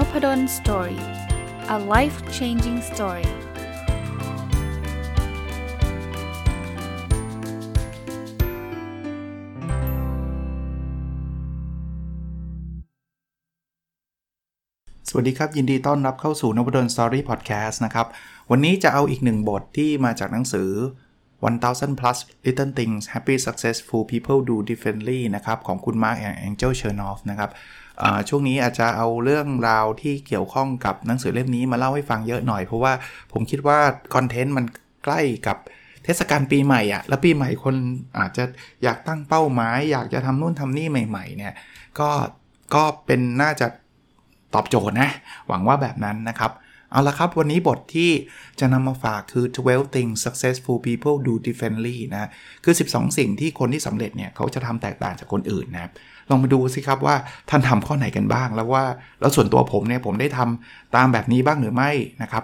Nopadol's Story a life changing story สวัสดีครับ ยินดีต้อนรับเข้าสู่ Nopadol's Story Podcast นะครับ วันนี้จะเอาอีกหนึ่งบทที่มาจากหนังสือ 1000 plus little things happy successful people do differently นะครับ ของคุณ Marc Angel Chernoff นะครับ ช่วงนี้อาจจะเอาเรื่องราวที่เกี่ยวข้องกับหนังสือเล่มนี้มาเล่าให้ฟังเยอะหน่อย เพราะว่าผมคิดว่าคอนเทนต์มันใกล้กับเทศกาลปีใหม่อะแล้วปีใหม่คนอาจจะอยากตั้งเป้าหมาย อยากจะทำนู่นทำนี่ใหม่ ๆ เนี่ยก็ก็เป็นน่าจะตอบโจทย์นะ หวังว่าแบบนั้นนะครับ เอาละครับวันนี้บทที่จะนำมาฝากคือ 12 things successful people do differently นะ คือ 12 สิ่งที่คนที่สำเร็จเนี่ย เขาจะทำแตกต่างจากคนอื่นนะครับ ลองมาดูสิครับว่าท่านทำข้อไหนกันบ้าง แล้วว่าแล้วส่วนตัวผมเนี่ยผมได้ทำตามแบบนี้บ้างหรือไม่นะครับ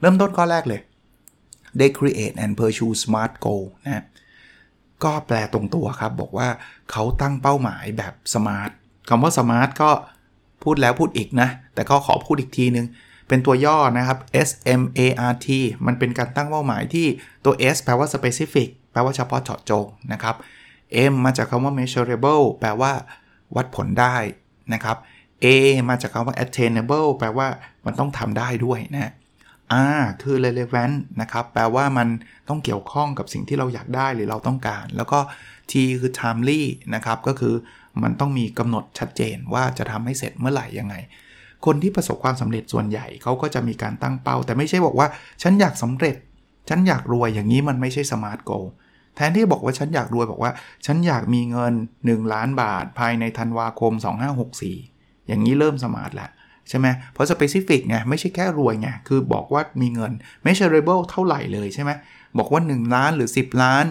เริ่มต้นข้อแรกเลย they create and pursue smart goal นะก็แปลตรงตัวครับ บอกว่าเขาตั้งเป้าหมายแบบ SMART คำว่า SMART ก็พูดแล้วพูดอีกนะ แต่ก็ขอพูดอีกทีนึง เป็นตัวย่อนะครับ S M A R T มันเป็นการตั้งเป้าหมายที่ตัว S แปลว่า specific แปลว่าเฉพาะเจาะจงนะครับ M มาจากคำว่า measurable แปลว่า วัดผลได้นะครับ A มาจากคำว่า attainable แปลว่ามันต้องทำได้ด้วยนะ R คือ relevant นะครับ แปลว่ามันต้องเกี่ยวข้องกับสิ่งที่เราอยากได้หรือเราต้องการ แล้วก็ T คือ timely นะครับ ก็คือมันต้องมีกำหนดชัดเจนว่าจะทำให้เสร็จเมื่อไหร่ยังไง คนที่ประสบความสำเร็จส่วนใหญ่เขาก็จะมีการตั้งเป้า แต่ไม่ใช่บอกว่า ฉันอยากสำเร็จ ฉันอยากรวยอย่างนี้มันไม่ใช่ SMART goal แทนที่บอกว่าฉันอยากรวยบอกว่า ฉันอยากมีเงิน 1 ล้านบาท ภายในธันวาคม 2564 อย่างนี้เริ่ม SMART แล้วใช่ไหมเพราะ specific ไงไม่ใช่แค่รวยไงคือบอกว่ามีเงิน measurable เท่าไหร่เลยใช่ไหมบอกว่า 1 ล้านหรือ 10 ล้าน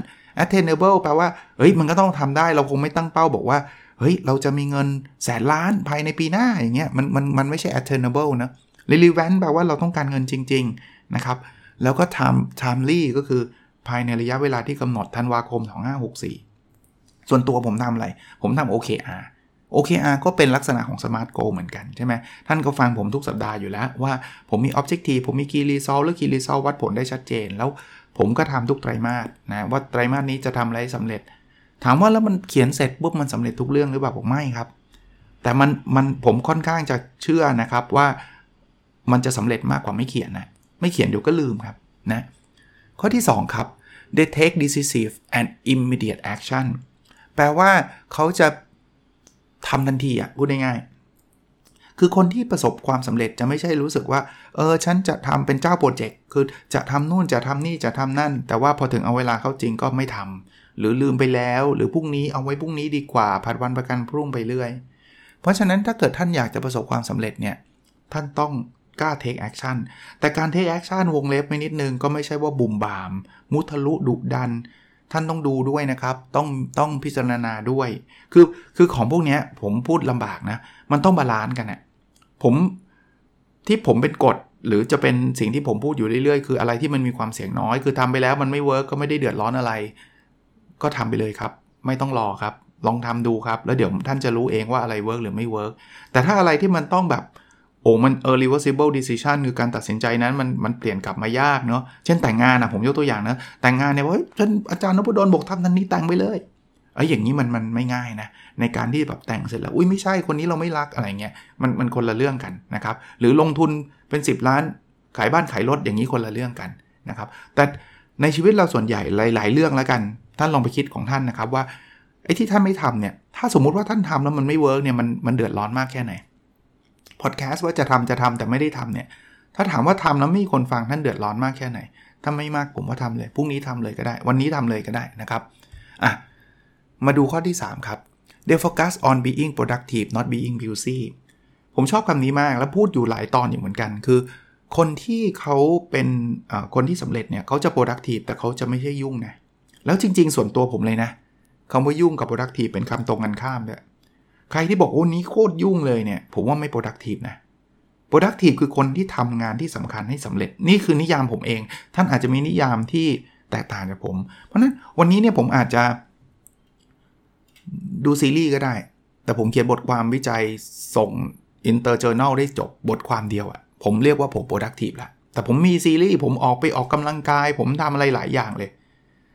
attainable แปลว่าเฮ้ยมันก็ต้องทำได้เราคงไม่ตั้งเป้าบอกว่าเฮ้ยเราจะมีเงินแสนล้านภายในปีหน้าอย่างเงี้ยมันมันมันไม่ใช่ attainable นะ relevant แปลว่าเราต้องการเงินจริง ๆ นะครับ แล้วก็ time timely ก็คือ ภายในระยะเวลาที่กำหนดธันวาคม 2564 ส่วนตัวผมทำอะไร ผมทำ OKR OKR ก็เป็นลักษณะของ Smart Goal เหมือนกันใช่ไหมท่านก็ฟังผมทุกสัปดาห์อยู่แล้วว่าผมมี Objective ผมมี Key Result หรือ Key Result วัดผลได้ชัดเจน แล้วผมก็ทำทุกไตรมาสนะว่าไตรมาสนี้จะทำอะไรสำเร็จ ถามว่าแล้วมันเขียนเสร็จปุ๊บมันสำเร็จทุกเรื่องหรือเปล่าผมไม่ครับ แต่มันมันผมค่อนข้างจะเชื่อนะครับว่ามันจะสำเร็จมากกว่าไม่เขียนนะไม่เขียนเดี๋ยวก็ลืมครับนะ ข้อที่ 2 ครับ they take decisive and immediate action แปลว่าเขาจะทำทันทีอะพูดง่ายๆคือคนที่ประสบความสำเร็จจะไม่ใช่รู้สึกว่า เออ ฉันจะทำเป็นเจ้าโปรเจกต์ คือจะทำนู่นจะทำนี่จะทำนั่น แต่ว่าพอถึงเอาเวลาเข้าจริงก็ไม่ทำหรือลืมไปแล้ว หรือพรุ่งนี้เอาไว้พรุ่งนี้ดีกว่าผัดวันประกันพรุ่งไปเรื่อย เพราะฉะนั้นถ้าเกิดท่านอยากจะประสบความสำเร็จเนี่ยท่านต้อง กล้า take action แต่การ take action วงเล็บไม่นิดนึงก็ไม่ใช่ว่าบุ่มบาม มุทะลุดุดัน ท่านต้องดูด้วยนะครับ ต้องต้องพิจารณาด้วย คือคือของพวกนี้ผมพูดลำบากนะ มันต้อง balance กันนะผมที่ผมเป็นกฎหรือจะเป็นสิ่งที่ผมพูดอยู่เรื่อยๆ คืออะไรที่มันมีความเสี่ยงน้อย คือทำไปแล้วมันไม่ work ก็ไม่ได้เดือดร้อนอะไร ก็ทำไปเลยครับ ไม่ต้องรอครับ ลองทำดูครับ แล้วเดี๋ยวท่านจะรู้เองว่าอะไร work หรือไม่ work แต่ถ้าอะไรที่มันต้องแบบ โอ้มัน irreversible decision คือการตัดสินใจนั้นมันมันเปลี่ยนกลับมายากเนาะเช่นแต่งงานนะผมยกตัวอย่างนะ แต่งงานเนี่ยว่าฉันอาจารย์นพดลบอกทำทันทีแต่งไปเลยไอ้อย่างนี้มันมันไม่ง่ายนะ ในการที่แบบแต่งเสร็จแล้วอุ้ยไม่ใช่คนนี้เราไม่รักอะไรเงี้ยมันมันคนละเรื่องกันนะครับหรือลงทุนเป็น 10 ล้าน ขายบ้านขายรถอย่างนี้คนละเรื่องกันนะครับแต่ในชีวิตเราส่วนใหญ่หลาย ๆ เรื่องแล้วกัน ท่านลองไปคิดของท่านนะครับว่าไอ้ที่ท่านไม่ทำเนี่ยถ้าสมมุติว่าท่านทำแล้วมันไม่ work เนี่ยมันมันเดือดร้อนมากแค่ไหน พอดแคสต์ว่าจะทำจะทำแต่ไม่ได้ทำเนี่ย ถ้าถามว่าทำแล้วไม่มีคนฟังท่านเดือดร้อนมากแค่ไหน ถ้าไม่มากผมว่าทำเลย พรุ่งนี้ทำเลยก็ได้ วันนี้ทำเลยก็ได้นะครับ อะ มาดูข้อที่ 3 ครับ they focus on being productive not being busy ผมชอบคำนี้มากแล้วพูดอยู่หลายตอนอยู่เหมือนกัน คือ คนที่เขาเป็นคนที่สำเร็จเนี่ยเขาจะ productive แต่เขาจะไม่ใช่ยุ่งนะแล้วจริง ๆ ส่วนตัวผมเลยนะคำว่ายุ่งกับ productive เป็นคำตรงกันข้ามเลย ใครที่บอกโอ้นี้โคตรยุ่งเลยเนี่ย ผมว่าไม่ productive นะ productive คือคนที่ทำงานที่สำคัญให้สำเร็จ นี่คือนิยามผมเอง ท่านอาจจะมีนิยามที่แตกต่างจากผม เพราะนั้นวันนี้เนี่ยผมอาจจะ ดูซีรีส์ก็ได้ แต่ผมเขียนบทความวิจัยส่ง Interjournal ได้จบบทความเดียวอะผมเรียกว่าผม productive ละแต่ผมมีซีรีส์ผมออกไปออกกำลังกาย ผมทำอะไรหลายอย่างเลย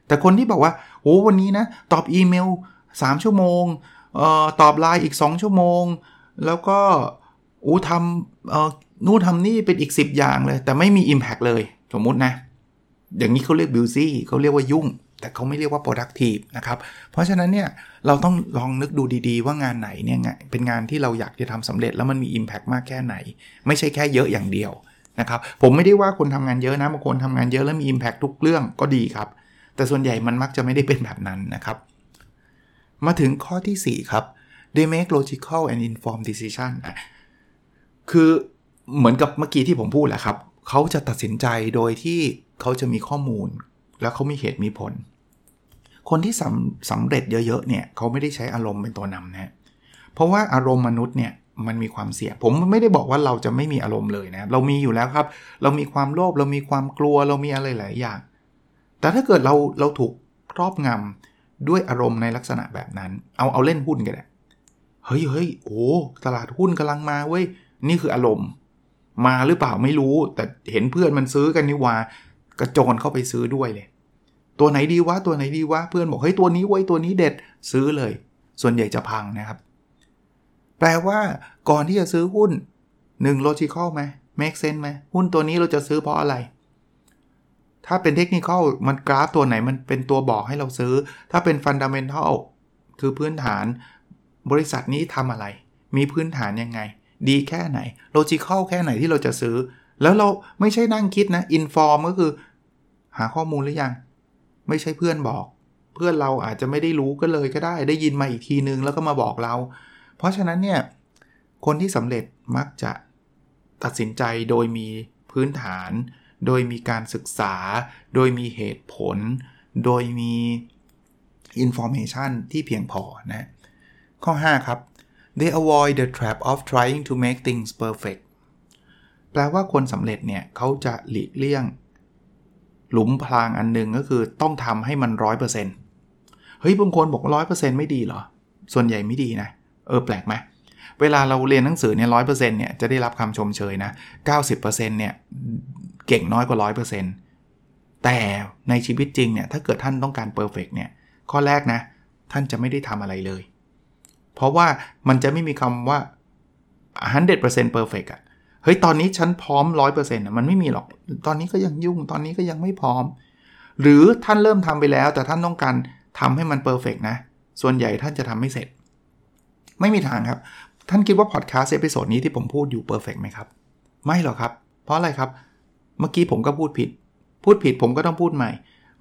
แต่คนที่บอกว่าโอ้วันนี้นะ ตอบอีเมล 3 ชั่วโมง ออตอบไลน์อีก 2 ชั่วโมง แล้วก็อู้ทำออนู่นทำนี่เป็นอีก 10 อย่างเลย แต่ไม่มี Impact เลย สมมุตินะ อย่างนี้เขาเรียก busy เขาเรียกว่ายุ่ง แต่เขาไม่เรียกว่า productive นะครับ เพราะฉะนั้นเนี่ย เราต้องลองนึกดูดีๆ ว่างานไหนเนี่ยเป็นงานที่เราอยากจะทำสำเร็จแล้วมันมี Impact มากแค่ไหน ไม่ใช่แค่เยอะอย่างเดียวนะครับผมไม่ได้ว่าคนทำงานเยอะนะบางคนทำงานเยอะแล้วมี Impact ทุกเรื่องก็ดีครับ แต่ส่วนใหญ่มันมักจะไม่ได้เป็นแบบนั้นนะครับ มาถึงข้อที่ 4 ครับ they make logical and informed decision คือเหมือนกับเมื่อกี้ที่ผมพูดแหละครับ เขาจะตัดสินใจโดยที่เขาจะมีข้อมูล แล้วเขามีเหตุมีผล คนที่สำสำเร็จเยอะๆเนี่ยเขาไม่ได้ใช้อารมณ์เป็นตัวนำนะเพราะว่าอารมณ์มนุษย์เนี่ยมันมีความเสี่ยงผมไม่ได้บอกว่าเราจะไม่มีอารมณ์เลยนะเรามีอยู่แล้วครับ เรามีความโลภเรามีความกลัวเรามีอะไรหลายอย่าง แต่ถ้าเกิดเราเราถูกครอบงำ ด้วยอารมณ์ในลักษณะแบบนั้น เอาเอาเล่นหุ้นกันแหละเฮ้ยเฮ้ยโอ้ตลาดหุ้นกำลังมาเว้ยนี่คืออารมณ์ มาหรือเปล่าไม่รู้ แต่เห็นเพื่อนมันซื้อกันนี่ว่ากระโจนเข้าไปซื้อด้วยเลย ตัวไหนดีวะตัวไหนดีวะเพื่อนบอกเฮ้ยตัวนี้ไว้ตัวนี้เด็ดซื้อเลย ส่วนใหญ่จะพังนะครับ แปลว่าก่อนที่จะซื้อหุ้น 1 logical ไหม make sense ไหมหุ้นตัวนี้เราจะซื้อเพราะอะไร ถ้าเป็นเทคนิคมันกราฟตัวไหนมันเป็นตัวบอกให้เราซื้อ ถ้าเป็น fundamental คือพื้นฐานบริษัทนี้ทำอะไร มีพื้นฐานยังไง ดีแค่ไหน logical แค่ไหนที่เราจะซื้อ แล้วเราไม่ใช่นั่งคิดนะ inform ก็คือ หาข้อมูลหรือยัง ไม่ใช่เพื่อนบอก เพื่อนเราอาจจะไม่ได้รู้ก็เลยก็ได้ ได้ยินมาอีกทีนึงแล้วก็มาบอกเรา เพราะฉะนั้นเนี่ยคนที่สำเร็จมักจะตัดสินใจโดยมีพื้นฐาน โดยมีการศึกษา โดยมีเหตุผล โดยมี information ที่เพียงพอนะ ข้อ 5 ครับ they avoid the trap of trying to make things perfect แปลว่าคนสำเร็จเนี่ยเขาจะหลีกเลี่ยง หลุมพรางอันหนึ่งก็คือต้องทำให้มัน 100%เฮ้ยบางคนบอก 100%ไม่ดีเหรอ ส่วนใหญ่ไม่ดีนะ เออแปลกไหมเวลาเราเรียนหนังสือเนี่ยร้อยเปอร์เซ็นต์เนี่ยจะได้รับคำชมเชยนะ 90%เนี่ย เก่งน้อยกว่า100%แต่ในชีวิตจริงเนี่ยถ้าเกิดท่านต้องการ perfect เนี่ยข้อแรกนะท่านจะไม่ได้ทำอะไรเลย เพราะว่ามันจะไม่มีคำว่า100% perfect อะ่ะเฮ้ยตอนนี้ฉันพร้อม 100%อะมันไม่มีหรอก ตอนนี้ก็ยังยุ่งตอนนี้ก็ยังไม่พร้อม หรือท่านเริ่มทำไปแล้ว แต่ท่านต้องการทำให้มัน perfect นะ ส่วนใหญ่ท่านจะทำไม่เสร็จ ไม่มีทางครับ ท่านคิดว่าพอดแคสต์ episode นี้ที่ผมพูดอยู่ perfect ไหมครับ ไม่หรอกครับ เพราะอะไรครับ เมื่อกี้ผมก็พูดผิด พูดผิดผมก็ต้องพูดใหม่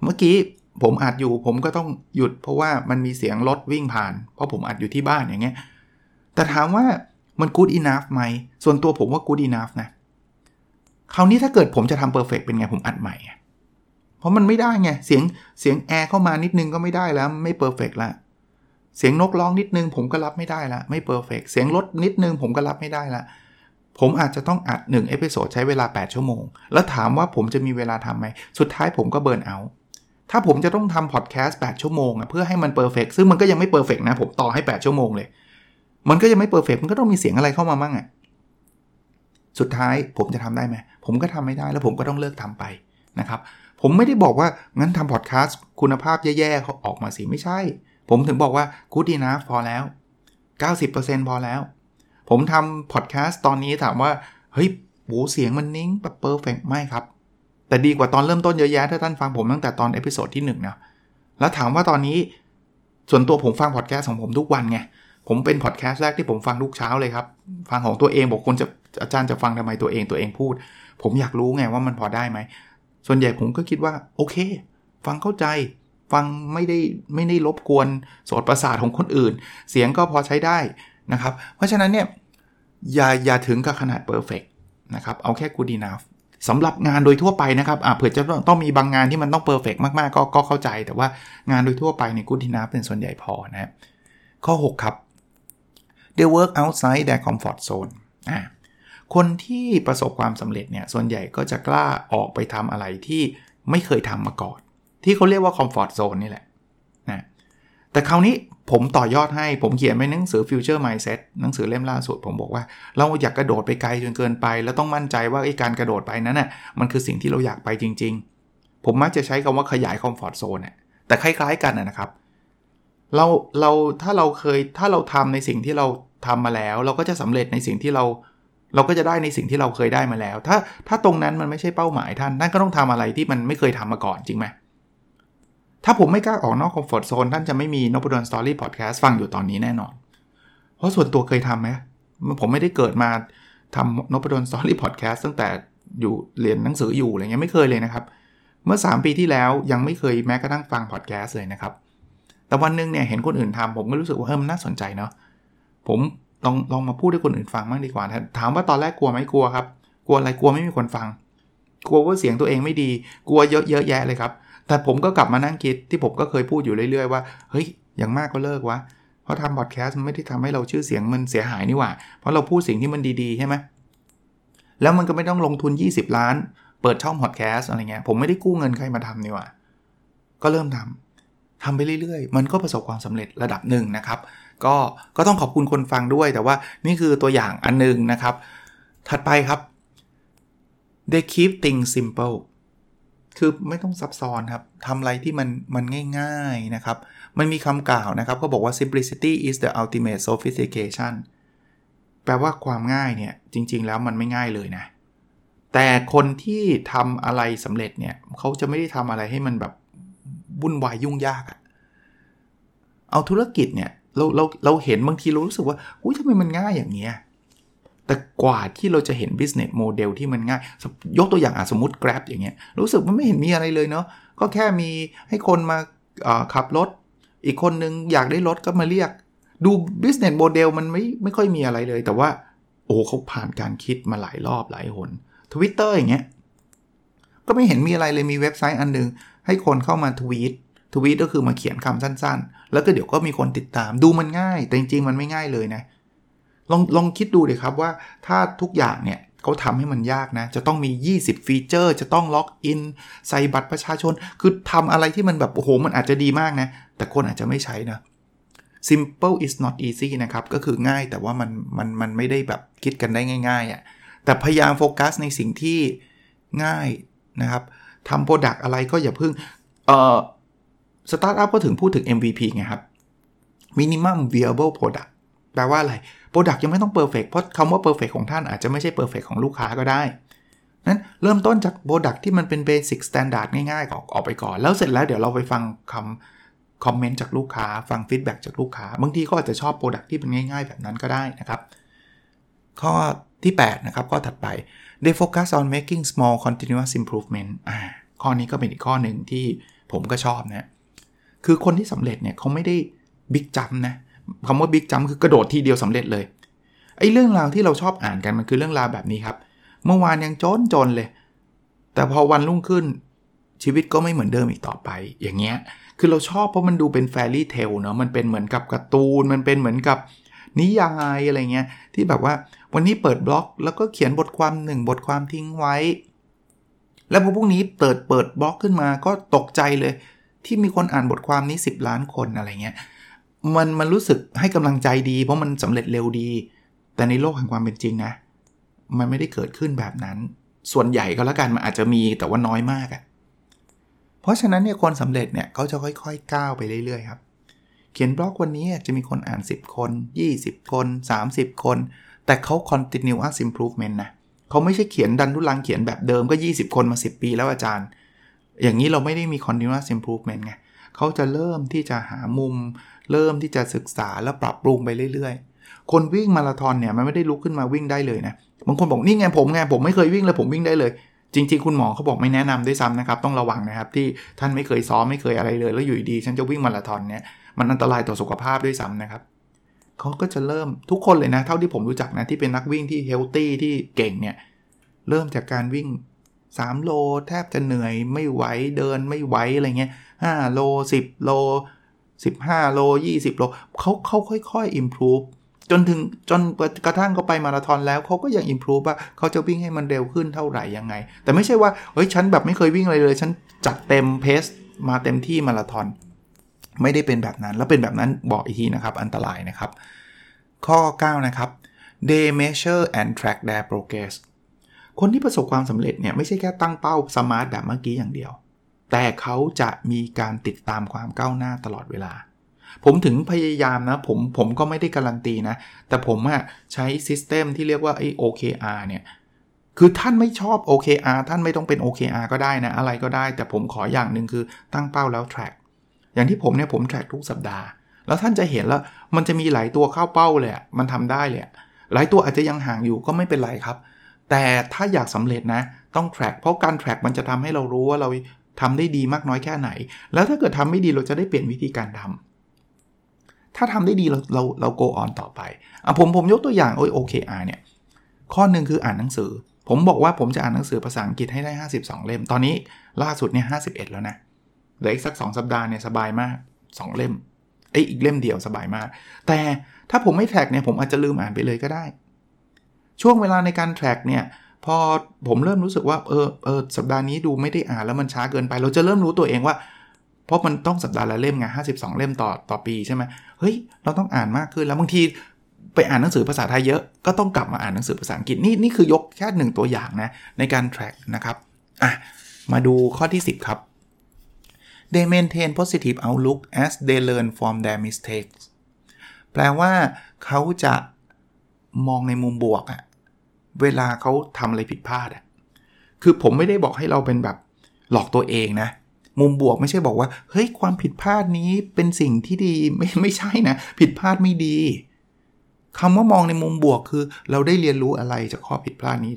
เมื่อกี้ผมอัดอยู่ผมก็ต้องหยุด เพราะว่ามันมีเสียงรถวิ่งผ่าน เพราะผมอัดอยู่ที่บ้านอย่างเงี้ย แต่ถามว่ามัน good enough ไหม ส่วนตัวผมว่า good enough นะ คราวนี้ถ้าเกิดผมจะทำ perfect เป็นไงผมอัดใหม่ เพราะมันไม่ได้ไง เสียงเสียงแอร์เข้ามานิดนึงก็ไม่ได้แล้ว ไม่ perfect ละ เสียงนกร้องนิดนึงผมก็รับไม่ได้ละ ไม่ perfect เสียงรถนิดนึงผมก็รับไม่ได้ละ ผมอาจจะต้องอัด1 episode ใช้เวลา 8 ชั่วโมง แล้วถามว่าผมจะมีเวลาทำไหม สุดท้ายผมก็ burn out ถ้าผมจะต้องทำพอดแคสต์8ชั่วโมงอะเพื่อให้มัน perfect ซึ่งมันก็ยังไม่ perfect นะ ผมต่อให้ 8 ชั่วโมงเลย มันก็ยังไม่ perfect มันก็ต้องมีเสียงอะไรเข้ามามั่งอะสุดท้ายผมจะทำได้ไหม ผมก็ทำไม่ได้แล้วผมก็ต้องเลิกทำไปนะครับ ผมไม่ได้บอกว่างั้นทำพอดแคสต์คุณภาพแย่ๆเขาออกมาสิไม่ใช่ ผมถึงบอกว่า good enough พอแล้ว 90%พอแล้ว ผมทำพอดแคสต์ตอนนี้ถามว่า เฮ้ยโหเสียงมันนิ่งแบบ perfect ไหมครับ แต่ดีกว่าตอนเริ่มต้นเยอะแยะถ้าท่านฟังผมตั้งแต่ตอน episode ที่1นะแล้วถามว่าตอนนี้ส่วนตัวผมฟังพอดแคสต์ของผมทุกวันไงผมเป็นพอดแคสต์แรกที่ผมฟังทุกเช้าเลยครับ ฟังของตัวเองบอกคนจะอาจารย์จะฟังทำไมตัวเองตัวเองพูด ผมอยากรู้ไงว่ามันพอได้ไหม ส่วนใหญ่ผมก็คิดว่า โอเค ฟังเข้าใจ ฟังไม่ได้ไม่ได้รบกวนโสตประสาทของคนอื่น เสียงก็พอใช้ได้ นะครับ เพราะฉะนั้นเนี่ยอย่าอย่าถึงกับขนาด perfect นะครับ เอาแค่ good enough สำหรับงานโดยทั่วไปนะครับเผื่อจะต้องมีบางงานที่มันต้อง perfect มากๆก็ก็เข้าใจ แต่ว่างานโดยทั่วไปใน good enough เป็นส่วนใหญ่พอนะข้อ 6 ครับ they work outside their comfort zone อ่าคนที่ประสบความสำเร็จเนี่ย ส่วนใหญ่ก็จะกล้าออกไปทำอะไรที่ไม่เคยทำมาก่อน ที่เขาเรียกว่า comfort zone นี่แหละนะแต่คราวนี้ ผมต่อยอดให้ผมเขียนในหนังสือ Future Mindset หนังสือเล่มล่าสุด ผมบอกว่า เราอยากกระโดดไปไกลจนเกินไป แล้วต้องมั่นใจว่าไอ้การกระโดดไปนั้นน่ะมันคือสิ่งที่เราอยากไปจริง ๆ ผมมักจะใช้คำว่าขยายคอมฟอร์ทโซนน่แต่คล้ายๆกันนะครับเราเราถ้าเราเคยถ้าเราทำในสิ่งที่เราทำมาแล้ว เราก็จะสำเร็จในสิ่งที่เรา เราก็จะได้ในสิ่งที่เราเคยได้มาแล้ว ถ้าถ้าตรงนั้นมันไม่ใช่เป้าหมายท่านท่านก็ต้องทำอะไรที่มันไม่เคยทำมาก่อนจริงไหม ถ้าผมไม่กล้าออกนอก comfort zone ท่านจะไม่มี Nopadol's Story Podcast ฟังอยู่ตอนนี้แน่นอน เพราะส่วนตัวเคยทำไหมผมไม่ได้เกิดมาทำ Nopadol's Story Podcast ตั้งแต่อยู่เรียนหนังสืออยู่อะไรเงี้ยไม่เคยเลยนะครับ เมื่อ 3 ปีที่แล้วยังไม่เคยแม้กระทั่งฟังพอดแคสต์เลยนะครับ แต่วันนึงเนี่ยเห็นคนอื่นทำผมก็รู้สึกว่าเฮ้ยมันน่าสนใจเนาะผมลองลองมาพูดให้คนอื่นฟังบ้างดีกว่า ถามว่าตอนแรกกลัวไหมกลัวครับ กลัวอะไรกลัวไม่มีคนฟัง กลัวว่าเสียงตัวเองไม่ดี กลัวเยอะเยอะแยะเลยครับ แต่ผมก็กลับมานั่งคิดที่ผมก็เคยพูดอยู่เรื่อยๆว่า เฮ้ย อย่างมากก็เลิกวะ เพราะทำพอดแคสต์มันไม่ได้ทำให้เราชื่อเสียงมันเสียหายนี่หว่า เพราะเราพูดสิ่งที่มันดีๆใช่ไหมแล้วมันก็ไม่ต้องลงทุน 20 ล้าน เปิดช่องพอดแคสต์อะไรเงี้ย ผมไม่ได้กู้เงินใครมาทำนี่หว่า ก็เริ่มทำทำไปเรื่อยๆ มันก็ประสบความสำเร็จระดับหนึ่งนะครับ ก็ ก็ต้องขอบคุณคนฟังด้วย แต่ว่านี่คือตัวอย่างอันนึงนะครับ ถัดไปครับ they keep things simple คือไม่ต้องซับซ้อนครับทำอะไรที่มันมันง่ายๆนะครับ มันมีคำกล่าวนะครับเขาบอกว่า simplicity is the ultimate sophistication แปลว่าความง่ายเนี่ย จริง ๆ แล้วมันไม่ง่ายเลยนะ แต่คนที่ทำอะไรสำเร็จเนี่ยเขาจะไม่ได้ทำอะไรให้มันแบบวุ่นวายยุ่งยากอะเอาธุรกิจเนี่ยเราเราเราเห็นบางทีเรารู้สึกว่าอุ้ยทำไมมันง่ายอย่างเงี้ย แต่กว่าที่เราจะเห็น business model ที่มันง่าย ยกตัวอย่างสมมติ Grab อย่างเงี้ย รู้สึกมันไม่เห็นมีอะไรเลยเนาะ ก็แค่มีให้คนมาขับรถ อีกคนนึงอยากได้รถก็มาเรียก ดู business model มันไม่ไม่ค่อยมีอะไรเลย แต่ว่า โอ้เขาผ่านการคิดมาหลายรอบหลายหน Twitter อย่างเงี้ย ก็ไม่เห็นมีอะไรเลยมีเว็บไซต์อันนึง ให้คนเข้ามาทวีตทวีตก็คือมาเขียนคำสั้นๆ แล้วก็เดี๋ยวก็มีคนติดตาม ดูมันง่าย แต่จริงๆ มันไม่ง่ายเลยนะ ลองลองคิดดูเลยครับว่าถ้าทุกอย่างเนี่ยเขาทำให้มันยากนะ จะต้องมี 20 ฟีเจอร์ จะต้องล็อกอินใส่บัตรประชาชน คือทำอะไรที่มันแบบ โอ้โห มันอาจจะดีมากนะ แต่คนอาจจะไม่ใช้นะ simple is not easy นะครับ ก็คือง่ายแต่ว่ามันมันมันไม่ได้แบบคิดกันได้ง่ายๆอะ่ะ แต่พยายามโฟกัสในสิ่งที่ง่ายนะครับทำ product อะไรก็อย่าเพิ่ง เอ่อ สตาร์ทอัพก็ถึงพูดถึง MVP ไงครับ minimum viable product แปลว่าอะไร Product ยังไม่ต้อง perfect เพราะคำว่า perfect ของท่านอาจจะไม่ใช่ perfect ของลูกค้าก็ได้นั้นเริ่มต้นจาก Product ที่มันเป็น basic standard ง่ายๆออกออกไปก่อน แล้วเสร็จแล้วเดี๋ยวเราไปฟังคำคอมเมนต์จากลูกค้า ฟังฟีดแบ็กจากลูกค้า บางทีก็อาจจะชอบ Product ที่เป็นง่าย ๆ แบบนั้นก็ได้นะครับ ข้อที่ 8 นะครับ ข้อถัดไป they focus on making small continuous improvement อ่าข้อนี้ก็เป็นอีกข้อหนึ่งที่ผมก็ชอบนะ คือคนที่สำเร็จเนี่ยเขาไม่ได้ big jump นะ คำว่า big jump คือกระโดดทีเดียวสำเร็จเลยไอ้เรื่องราวที่เราชอบอ่านกันมันคือเรื่องราวแบบนี้ครับ เมื่อวานยังจนจนเลย แต่พอวันรุ่งขึ้นชีวิตก็ไม่เหมือนเดิมอีกต่อไป อย่างเงี้ย คือเราชอบเพราะมันดูเป็นแฟรี่เทลเนาะ มันเป็นเหมือนกับการ์ตูน มันเป็นเหมือนกับนิยายอะไรเงี้ย ที่แบบว่าวันนี้เปิดบล็อก แล้วก็เขียนบทความหนึ่งบทความทิ้งไว้ แล้วพอพรุ่งนี้เปิดเปิดบล็อกขึ้นมาก็ตกใจเลย ที่มีคนอ่านบทความนี้ 10 ล้านคนอะไรเงี้ย มันมันรู้สึกให้กำลังใจดี เพราะมันสำเร็จเร็วดี แต่ในโลกแห่งความเป็นจริงนะ มันไม่ได้เกิดขึ้นแบบนั้น ส่วนใหญ่ก็แล้วกันมันอาจจะมีแต่ว่าน้อยมากอะ่ะเพราะฉะนั้นเนี่ยคนสำเร็จเนี่ยเขาจะค่อยๆก้าวไปเรื่อยๆครับเขียนบล็อกวันนี้จะมีคนอ่าน 10 คน 20 คน 30 คน แต่เขา continuous improvement นะเขาไม่ใช่เขียนดันทุลังเขียนแบบเดิมก็ 20 คนมา 10 ปีแล้วอาจารย์ อย่างนี้เราไม่ได้มี continuous improvement ไง เขาจะเริ่มที่จะหามุม เริ่มที่จะศึกษาแล้วปรับปรุงไปเรื่อยๆ คนวิ่งมาราธอนเนี่ยมันไม่ได้ลุกขึ้นมาวิ่งได้เลยนะบางคนบอกนี่ไงผมไงผมไม่เคยวิ่งเลยผมวิ่งได้เลย จริง ๆ คุณหมอเขาบอกไม่แนะนำด้วยซ้ำนะครับต้องระวังนะครับที่ท่านไม่เคยซ้อมไม่เคยอะไรเลย แล้วอยู่ดีฉันจะวิ่งมาราธอนเนี่ยมันอันตรายต่อสุขภาพด้วยซ้ำนะครับเขาก็จะเริ่มทุกคนเลยนะ เท่าที่ผมรู้จักนะที่เป็นนักวิ่งที่เฮลตี้ที่เก่งเนี่ยเริ่มจากการวิ่ง3โลแทบจะเหนื่อยไม่ไหวเดินไม่ไหวอะไรเงี้ย 5 โล 10 โล 15 โล 20 โลเขาเขาค่อยๆ improve จนถึงจนกระทั่งเขาไปมาราธอนแล้วเขาก็ยัง improve ว่าเขาจะวิ่งให้มันเร็วขึ้นเท่าไหร่ยังไง แต่ไม่ใช่ว่าเฮ้ยฉันแบบไม่เคยวิ่งอะไรเลย ฉันจัดเต็มเพสมาเต็มที่มาราธอนไม่ได้เป็นแบบนั้น แล้วเป็นแบบนั้นบอกอีกทีนะครับ อันตรายนะครับ ข้อ 9 นะครับ they measure and track their progress คนที่ประสบความสำเร็จเนี่ย ไม่ใช่แค่ตั้งเป้าสมาร์ทแบบเมื่อกี้อย่างเดียว แต่เขาจะมีการติดตามความก้าวหน้าตลอดเวลา ผมถึงพยายามนะ ผมผมก็ไม่ได้การันตีนะ แต่ผมอะใช้ซิสเต็มที่เรียกว่าไอ้ OKR เนี่ย คือท่านไม่ชอบ OKR ท่านไม่ต้องเป็น OKR ก็ได้นะ อะไรก็ได้ แต่ผมขออย่างหนึ่งคือตั้งเป้าแล้ว track อย่างที่ผมเนี่ยผม track ทุกสัปดาห์ แล้วท่านจะเห็นแล้วมันจะมีหลายตัวเข้าเป้าเลยมันทำได้เลยหลายตัวอาจจะยังห่างอยู่ก็ไม่เป็นไรครับ แต่ถ้าอยากสำเร็จนะ ต้อง track เพราะการ track มันจะทำให้เรารู้ว่าเรา ทำได้ดีมากน้อยแค่ไหน แล้วถ้าเกิดทำไม่ดีเราจะได้เปลี่ยนวิธีการทำถ้าทำได้ดีเราเราเรา go on ต่อไปอะผมผมยกตัวอย่างโอ้ย OKR เนี่ยข้อหนึ่งคืออ่านหนังสือ ผมบอกว่าผมจะอ่านหนังสือภาษาอังกฤษให้ได้ 52 เล่ม ตอนนี้ล่าสุดเนี่ย51 แล้วนะเหลืออีกสัก 2 สัปดาห์เนี่ยสบายมาก 2 เล่มไอ้อีกเล่มเดียวสบายมาก แต่ถ้าผมไม่แท็กเนี่ยผมอาจจะลืมอ่านไปเลยก็ได้ ช่วงเวลาในการแท็กเนี่ย พอผมเริ่มรู้สึกว่าเออเออสัปดาห์นี้ดูไม่ได้อ่านแล้วมันช้าเกินไป เราจะเริ่มรู้ตัวเองว่า เพราะมันต้องสัปดาห์ละเล่มไงห้าสิบสองเล่มต่อต่อปีใช่ไหมเฮ้ยเราต้องอ่านมากขึ้นแล้วบางทีไปอ่านหนังสือภาษาไทยเยอะก็ต้องกลับมาอ่านหนังสือภาษาอังกฤษนี่นี่คือยกแค่หนึ่งตัวอย่างนะในการ track นะครับอะมาดูข้อที่ 10 ครับ they maintain positive outlook as they learn from their mistakes แปลว่าเขาจะมองในมุมบวกอะ เวลาเขาทำอะไรผิดพลาดอะคือผมไม่ได้บอกให้เราเป็นแบบหลอกตัวเองนะ มุมบวกไม่ใช่บอกว่าเฮ้ยความผิดพลาดนี้เป็นสิ่งที่ดีไม่ไม่ใช่นะ ผิดพลาดไม่ดีคำว่ามองในมุมบวกคือ เราได้เรียนรู้อะไรจากข้อผิดพลาดนี้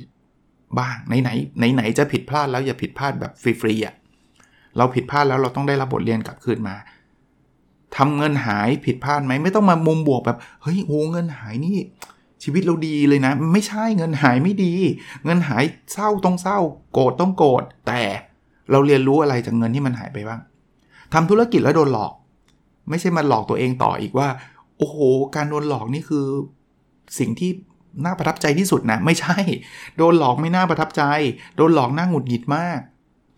บ้างไหนไหนไหนไหนจะผิดพลาดแล้วอย่าผิดพลาดแบบฟรีๆอะเราผิดพลาดแล้วเราต้องได้รับบทเรียนกลับคืนมาทำเงินหายผิดพลาดไหมไม่ต้องมามุมบวกแบบเฮ้ยโอ้เงินหายนี่ ชีวิตเราดีเลยนะ ไม่ใช่เงินหายไม่ดี เงินหายเศร้าต้องเศร้า โกรธต้องโกรธแต่เราเรียนรู้อะไรจากเงินที่มันหายไปบ้างทำธุรกิจแล้วโดนหลอก ไม่ใช่มาหลอกตัวเองต่ออีกว่า โอ้โห การโดนหลอกนี่คือสิ่งที่น่าประทับใจที่สุดนะ ไม่ใช่ โดนหลอกไม่น่าประทับใจ โดนหลอกน่าหงุดหงิดมาก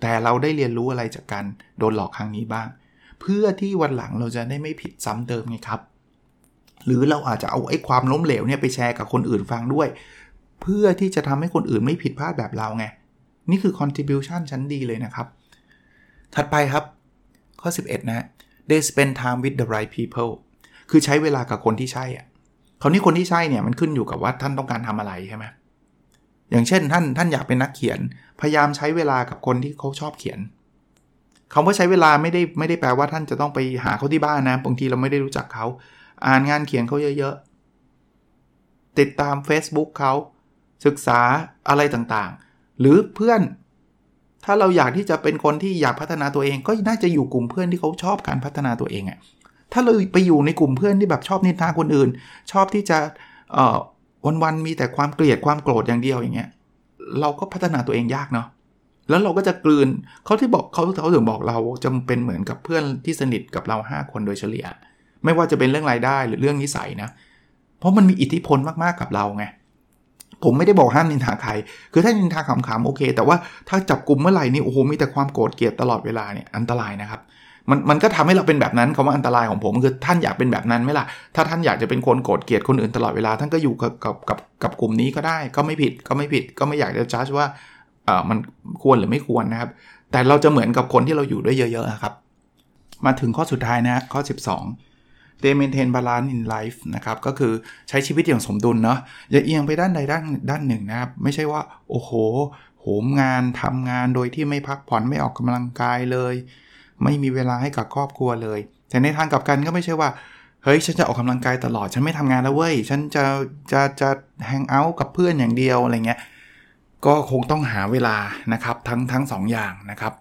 แต่เราได้เรียนรู้อะไรจากการโดนหลอกครั้งนี้บ้าง เพื่อที่วันหลังเราจะได้ไม่ผิดซ้ำเติมไงครับ หรือเราอาจจะเอาไอ้ความล้มเหลวเนี่ยไปแชร์กับคนอื่นฟังด้วย เพื่อที่จะทำให้คนอื่นไม่ผิดพลาดแบบเราไง นี่คือ contribution ชั้นดีเลยนะครับ ถัดไปครับ ข้อ 11 นะ they spend time with the right people คือใช้เวลากับคนที่ใช่อะคราวนี้คนที่ใช่เนี่ยมันขึ้นอยู่กับว่าท่านต้องการทำอะไรใช่ไหมอย่างเช่นท่านท่านอยากเป็นนักเขียน พยายามใช้เวลากับคนที่เขาชอบเขียนคาว่าใช้เวลาไม่ได้ไม่ได้แปลว่าท่านจะต้องไปหาเขาที่บ้านนะบางทีเราไม่ได้รู้จักเขา อ่านงานเขียนเขาเยอะๆ ติดตาม Facebook เขาศึกษาอะไรต่างๆ หรือเพื่อน ถ้าเราอยากที่จะเป็นคนที่อยากพัฒนาตัวเองก็น่าจะอยู่กลุ่มเพื่อนที่เขาชอบการพัฒนาตัวเองอะถ้าเราไปอยู่ในกลุ่มเพื่อนที่แบบชอบนินทาคนอื่น ชอบที่จะวันๆมีแต่ความเกลียดความโกรธอย่างเดียวอย่างเงี้ยเราก็พัฒนาตัวเองยากเนาะแล้วเราก็จะกลืนเขาที่บอกเขาเขาถึงบอกเราจะเป็นเหมือนกับเพื่อนที่สนิทกับเรา 5 คนโดยเฉลี่ย ไม่ว่าจะเป็นเรื่องรายได้หรือเรื่องนิสัยนะ เพราะมันมีอิทธิพลมากๆกับเราไงผมไม่ได้บอกห้ามนินทาใคร คือถ้านินทาขำๆโอเค แต่ว่าถ้าจับกลุ่มเมื่อไหร่นี่โอ้โหมีแต่ความโกรธเกลียดตลอดเวลาเนี่ยอันตรายนะครับ มันมันก็ทำให้เราเป็นแบบนั้นคำว่าอันตรายของผมคือท่านอยากเป็นแบบนั้นไหมล่ะ ถ้าท่านอยากจะเป็นคนโกรธเกลียดคนอื่นตลอดเวลาท่านก็อยู่กับกับกับกับกลุ่มนี้ก็ได้ก็ไม่ผิดก็ไม่ผิดก็ไม่อยากจะจ้าว่าเออมันควรหรือไม่ควรนะครับ แต่เราจะเหมือนกับคนที่เราอยู่ด้วยเยอะๆครับ มาถึงข้อสุดท้ายนะข้อ 12 they maintain balance in life นะครับ ก็คือใช้ชีวิตอย่างสมดุลเนาะอย่าเอียงไปด้านใดด้านด้านหนึ่งนะครับ ไม่ใช่ว่า โอ้โหโหมงานทำงานโดยที่ไม่พักผ่อนไม่ออกกำลังกายเลย ไม่มีเวลาให้กับครอบครัวเลย แต่ในทางกลับกันก็ไม่ใช่ว่าเฮ้ยฉันจะออกกำลังกายตลอดฉันไม่ทำงานแล้วเว้ย ฉันจะจะจะแฮงเอาท์กับเพื่อนอย่างเดียวอะไรเงี้ยก็คงต้องหาเวลานะครับทั้งทั้ง2ออย่างนะครับ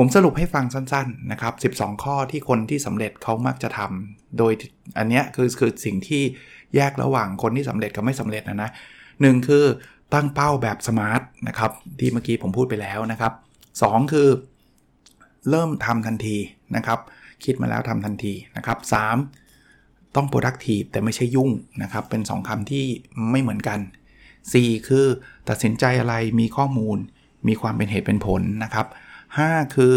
ผมสรุปให้ฟังสั้นๆนะครับ 12 ข้อที่คนที่สำเร็จเขามักจะทำโดยอันเนี้ยคือคือสิ่งที่แยกระหว่างคนที่สำเร็จกับไม่สำเร็จนะนะหนึ่งคือตั้งเป้าแบบสมาร์ทนะครับที่เมื่อกี้ผมพูดไปแล้วนะครับ 2 คือ เริ่มทำทันทีนะครับ คิดมาแล้วทำทันทีนะครับ 3. ต้อง productive แต่ไม่ใช่ยุ่งนะครับ เป็น 2คำที่ไม่เหมือนกัน 4. คือตัดสินใจอะไรมีข้อมูล มีความเป็นเหตุเป็นผลนะครับ 5. คือ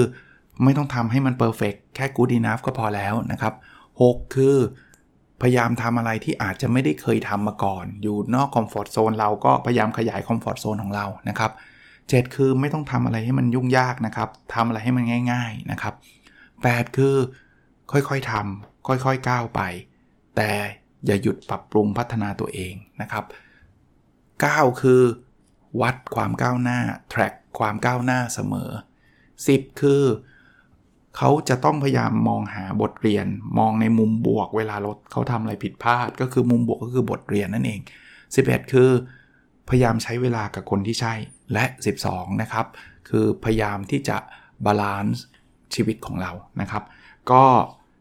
ไม่ต้องทำให้มัน perfect แค่ good enough ก็พอแล้วนะครับ 6 คือ พยายามทำอะไรที่อาจจะไม่ได้เคยทำมาก่อน อยู่นอกคอมฟอร์ทโซนเราก็พยายามขยายคอมฟอร์ทโซนของเรานะครับ7คือไม่ต้องทำอะไรให้มันยุ่งยากนะครับทำอะไรให้มันง่าย ๆนะครับ 8 คือค่อยๆทำค่อยๆก้าวไป แต่อย่าหยุดปรับปรุงพัฒนาตัวเองนะครับ 9 คือ วัดความก้าวหน้า track ความก้าวหน้าเสมอ 10 คือ เขาจะต้องพยายามมองหาบทเรียน มองในมุมบวกเวลารถเขาทำอะไรผิดพลาด ก็คือมุมบวกก็คือบทเรียนนั่นเอง 11 คือ พยายามใช้เวลากับคนที่ใช่ และ 12 นะครับ คือพยายามที่จะbalance ชีวิตของเรานะครับ ก็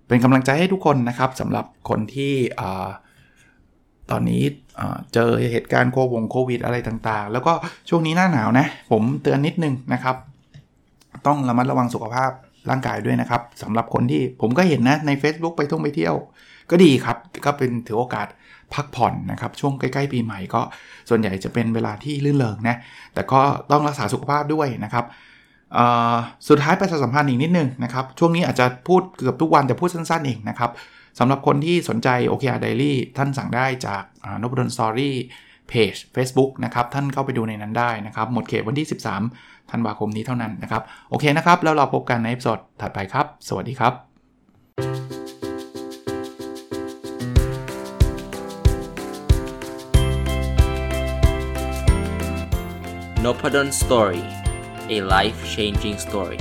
เป็นกำลังใจให้ทุกคนนะครับสำหรับคนที่ตอนนี้เจอเหตุการณ์โควงโควิดอะไรต่างๆ แล้วก็ช่วงนี้หน้าหนาวนะ ผมเตือนนิดนึงนะครับ ต้องระมัดระวังสุขภาพร่างกายด้วยนะครับสำหรับคนที่ผมก็เห็นนะใน Facebook ไปท่องไปเที่ยว ก็ดีครับ ก็เป็นถือโอกาสพักผ่อนนะครับ ช่วงใกล้ๆปีใหม่ก็ส่วนใหญ่จะเป็นเวลาที่รื่นเริงนะแต่ก็ต้องรักษาสุขภาพด้วยนะครับสุดท้ายประชาสัมพันธ์อีกนิดนึงนะครับ ช่วงนี้อาจจะพูดเกือบทุกวันแต่พูดสั้นๆเองนะครับสำหรับคนที่สนใจ OKR Diary ท่านสั่งได้จาก Nopadol's Story เพจ Facebook นะครับ ท่านเข้าไปดูในนั้นได้นะครับ หมดเขตวันที่ 13 ธันวาคมนี้เท่านั้นนะครับโอเคนะครับ แล้วเราพบกันใน episode ถัดไปครับ สวัสดีครับ n o p a d o n Story a life changing story